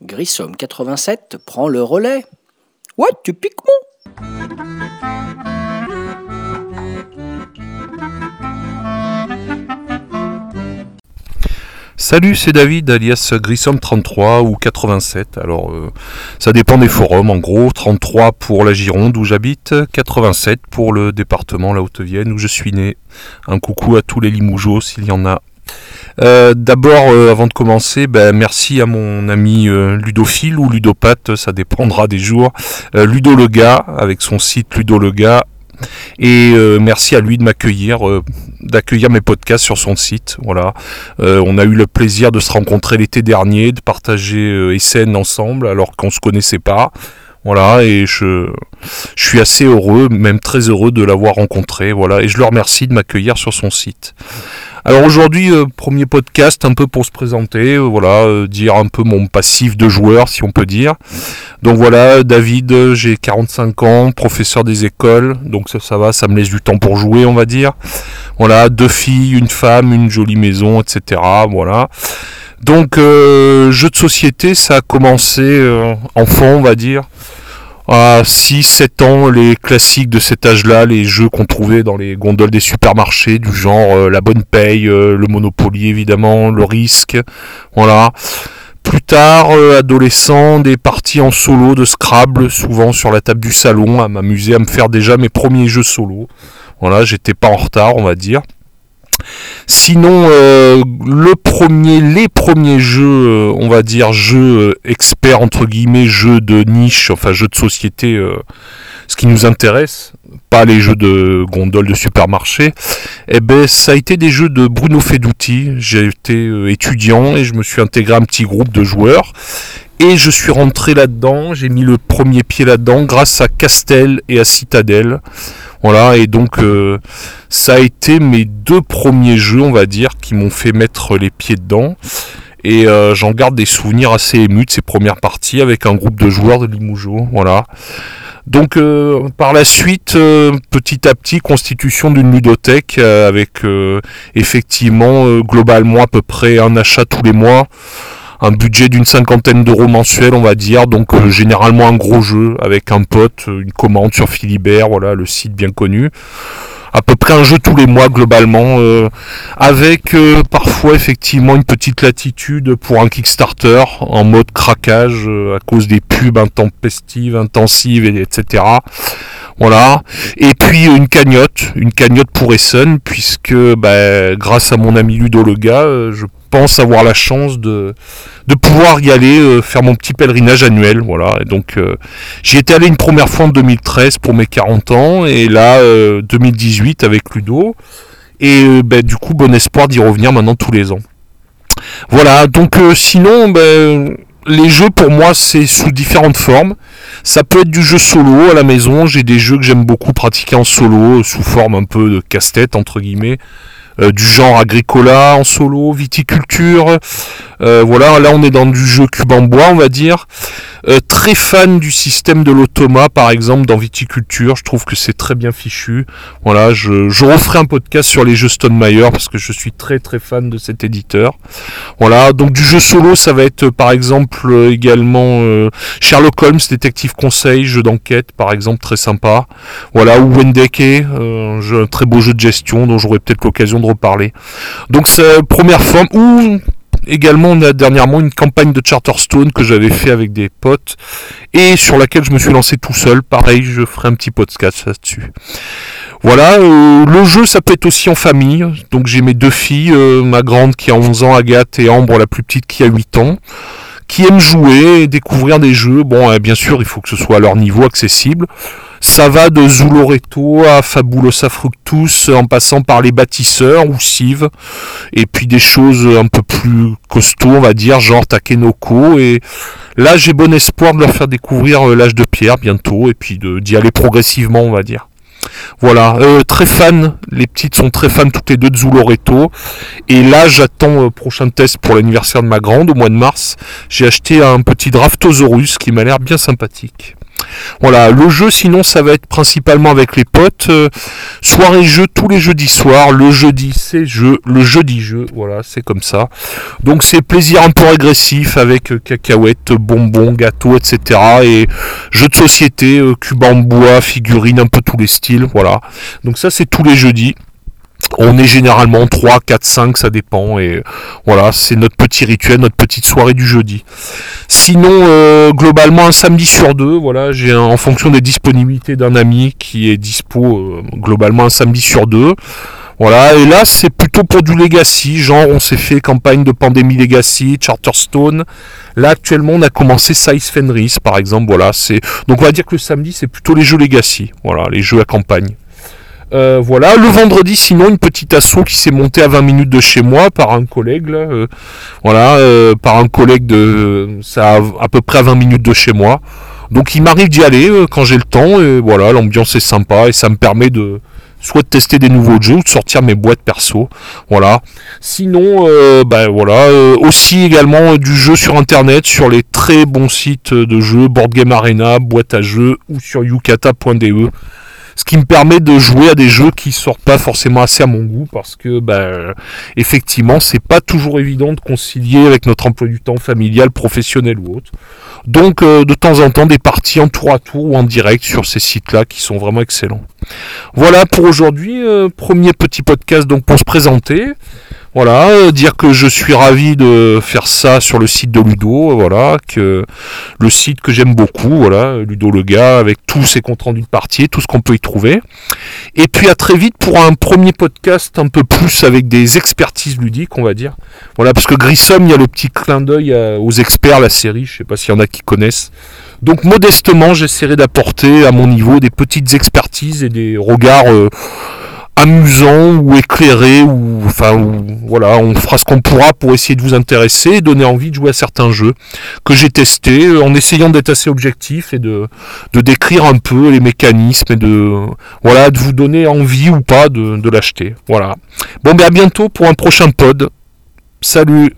Grissom 87 prend le relais. Ouais, tu piques mon Salut, c'est David alias Grissom33 ou 87. Alors, euh, ça dépend des forums. En gros, 33 pour la Gironde où j'habite, 87 pour le département la Haute-Vienne où je suis né. Un coucou à tous les Limougeaux s'il y en a. Euh, D'abord, euh, avant de commencer, ben, merci à mon ami ludophile ou ludopathe, ça dépendra des jours, Ludo le gars, avec son site Ludo le gars. Et euh, merci à lui de m'accueillir, euh, d'accueillir mes podcasts sur son site. Voilà, Euh, on a eu le plaisir de se rencontrer l'été dernier, de partager SN ensemble, alors qu'on se connaissait pas. Voilà, et je, je suis assez heureux, même très heureux de l'avoir rencontré. Voilà, et je le remercie de m'accueillir sur son site. Alors aujourd'hui, euh, premier podcast un peu pour se présenter, euh, voilà, euh, dire un peu mon passif de joueur, si on peut dire. Donc voilà, David, j'ai 45 ans, professeur des écoles, donc ça, ça va, ça me laisse du temps pour jouer, on va dire. Voilà, deux filles, une femme, une jolie maison, etc. Voilà. Donc, jeu de société, ça a commencé enfant, on va dire. À 6-7 ans, les classiques de cet âge-là, les jeux qu'on trouvait dans les gondoles des supermarchés, du genre euh, la bonne paye, euh, le Monopoly évidemment, le risque, voilà. Plus tard, euh, adolescent, des parties en solo de Scrabble, souvent sur la table du salon, à m'amuser à me faire déjà mes premiers jeux solo. Voilà, j'étais pas en retard, on va dire. Sinon, euh, le premier, les premiers jeux, euh, on va dire jeux euh, experts entre guillemets, jeux de niche, enfin jeux de société, euh, ce qui nous intéresse, pas les jeux de gondole de supermarché. Eh ben, ça a été des jeux de Bruno Feduti. J'ai été euh, étudiant et je me suis intégré à un petit groupe de joueurs. Et je suis rentré là-dedans, j'ai mis le premier pied là-dedans grâce à Castel et à Citadel. Voilà, et donc euh, ça a été mes deux premiers jeux, on va dire, qui m'ont fait mettre les pieds dedans. Et euh, j'en garde des souvenirs assez émus de ces premières parties avec un groupe de joueurs de Limougeau. Voilà. Donc euh, par la suite, euh, petit à petit, constitution d'une ludothèque avec effectivement globalement à peu près un achat tous les mois, un budget d'une cinquantaine d'euros mensuels on va dire, donc euh, généralement un gros jeu avec un pote, euh, une commande sur Philibert, voilà le site bien connu. À peu près un jeu tous les mois globalement, euh, avec parfois effectivement une petite latitude pour un Kickstarter en mode craquage à cause des pubs intempestives, intensives, et, etc. Voilà. Et puis une cagnotte, une cagnotte pour Essen, puisque bah, grâce à mon ami Ludo le gars, je avoir la chance de, de pouvoir y aller euh, faire mon petit pèlerinage annuel. Voilà. Et donc euh, j'y étais allé une première fois en 2013 pour mes 40 ans, et là euh, 2018 avec Ludo. Et euh, bah, du coup, bon espoir d'y revenir maintenant tous les ans. Voilà, donc euh, sinon, ben, les jeux pour moi c'est sous différentes formes. Ça peut être du jeu solo à la maison, j'ai des jeux que j'aime beaucoup pratiquer en solo, sous forme un peu de casse-tête entre guillemets. Euh, du genre agricola en solo, viticulture, euh, voilà, là on est dans du jeu cube en bois on va dire. Euh, très fan du système de l'automa par exemple dans viticulture, je trouve que c'est très bien fichu. Voilà, je, je referai un podcast sur les jeux Stone Meyer parce que je suis très très fan de cet éditeur. Voilà, donc du jeu solo, ça va être par exemple également Sherlock Holmes, détective conseil, jeu d'enquête par exemple, très sympa. Voilà, ou Wendeke, un, très beau jeu de gestion dont j'aurai peut-être l'occasion reparler. Donc c'est première forme, ou également on a dernièrement une campagne de Charterstone que j'avais fait avec des potes et sur laquelle je me suis lancé tout seul. Pareil, je ferai un petit podcast là-dessus. Voilà, euh, le jeu ça peut être aussi en famille. Donc j'ai mes deux filles, euh, ma grande qui a 11 ans, Agathe, et Ambre, la plus petite qui a 8 ans, qui aiment jouer découvrir des jeux. Bon, euh, bien sûr, il faut que ce soit à leur niveau accessible. Ça va de Zuloreto à Fabulosa Fructus en passant par les bâtisseurs ou Civ et puis des choses un peu plus costauds, on va dire, genre Takenoko. Et là, j'ai bon espoir de leur faire découvrir euh, l'âge de pierre bientôt et puis d'y aller progressivement, on va dire. Voilà, euh, très fan, les petites sont très fans toutes les deux de Zuloreto. Et là, j'attends euh, prochain test pour l'anniversaire de ma grande au mois de mars. J'ai acheté un petit Draftosaurus qui m'a l'air bien sympathique. Voilà, le jeu sinon ça va être principalement avec les potes. Euh, soirée jeu tous les jeudis soirs. Le jeudi c'est jeu, le jeudi jeu, voilà, c'est comme ça. Donc c'est plaisir un peu régressif avec euh, cacahuètes, bonbons, gâteaux, etc. Et jeux de société, euh, cubes en bois, figurines, un peu tous les styles, voilà. Donc ça c'est tous les jeudis. On est généralement 3, 4, 5, ça dépend. Et voilà, c'est notre petit rituel, notre petite soirée du jeudi. Sinon, euh, globalement, un samedi sur deux, voilà, j'ai en fonction des disponibilités d'un ami qui est dispo euh, globalement un samedi sur deux. Voilà, et là c'est plutôt pour du legacy, genre on s'est fait campagne de pandémie legacy, Charterstone. Là actuellement on a commencé Size Fenris par exemple, voilà, c'est donc on va dire que le samedi c'est plutôt les jeux legacy, voilà, les jeux à campagne. Euh, voilà, le vendredi, sinon, une petite asso qui s'est montée à 20 minutes de chez moi par un collègue, euh, voilà, euh, par un collègue de, ça à, peu près à 20 minutes de chez moi. Donc il m'arrive d'y aller quand j'ai le temps, et voilà, l'ambiance est sympa et ça me permet de, soit de tester des nouveaux jeux ou de sortir mes boîtes perso. Voilà. Sinon, ben voilà, aussi également du jeu sur internet, sur les très bons sites de jeux, Board Game Arena, boîte à jeux ou sur yukata.de ce qui me permet de jouer à des jeux qui sortent pas forcément assez à mon goût parce que ben effectivement c'est pas toujours évident de concilier avec notre emploi du temps familial, professionnel ou autre. Donc euh, de temps en temps des parties en tour à tour ou en direct sur ces sites-là qui sont vraiment excellents. Voilà pour aujourd'hui, euh, premier petit podcast donc pour se présenter. Voilà, euh, dire que je suis ravi de faire ça sur le site de Ludo, voilà, que le site que j'aime beaucoup, voilà, Ludo le gars, avec tous ses comptes rendus de partie, tout ce qu'on peut y trouver. Et puis à très vite pour un premier podcast un peu plus avec des expertises ludiques, on va dire. Voilà, parce que Grissom, il y a le petit clin d'œil aux experts, la série, je sais pas s'il y en a qui connaissent. Donc modestement, j'essaierai d'apporter à mon niveau des petites expertises et des regards euh, amusant ou éclairé ou enfin voilà on fera ce qu'on pourra pour essayer de vous intéresser et donner envie de jouer à certains jeux que j'ai testés euh, en essayant d'être assez objectif et de, de décrire un peu les mécanismes et de voilà de vous donner envie ou pas de, de l'acheter. Voilà. Bon ben à bientôt pour un prochain pod. Salut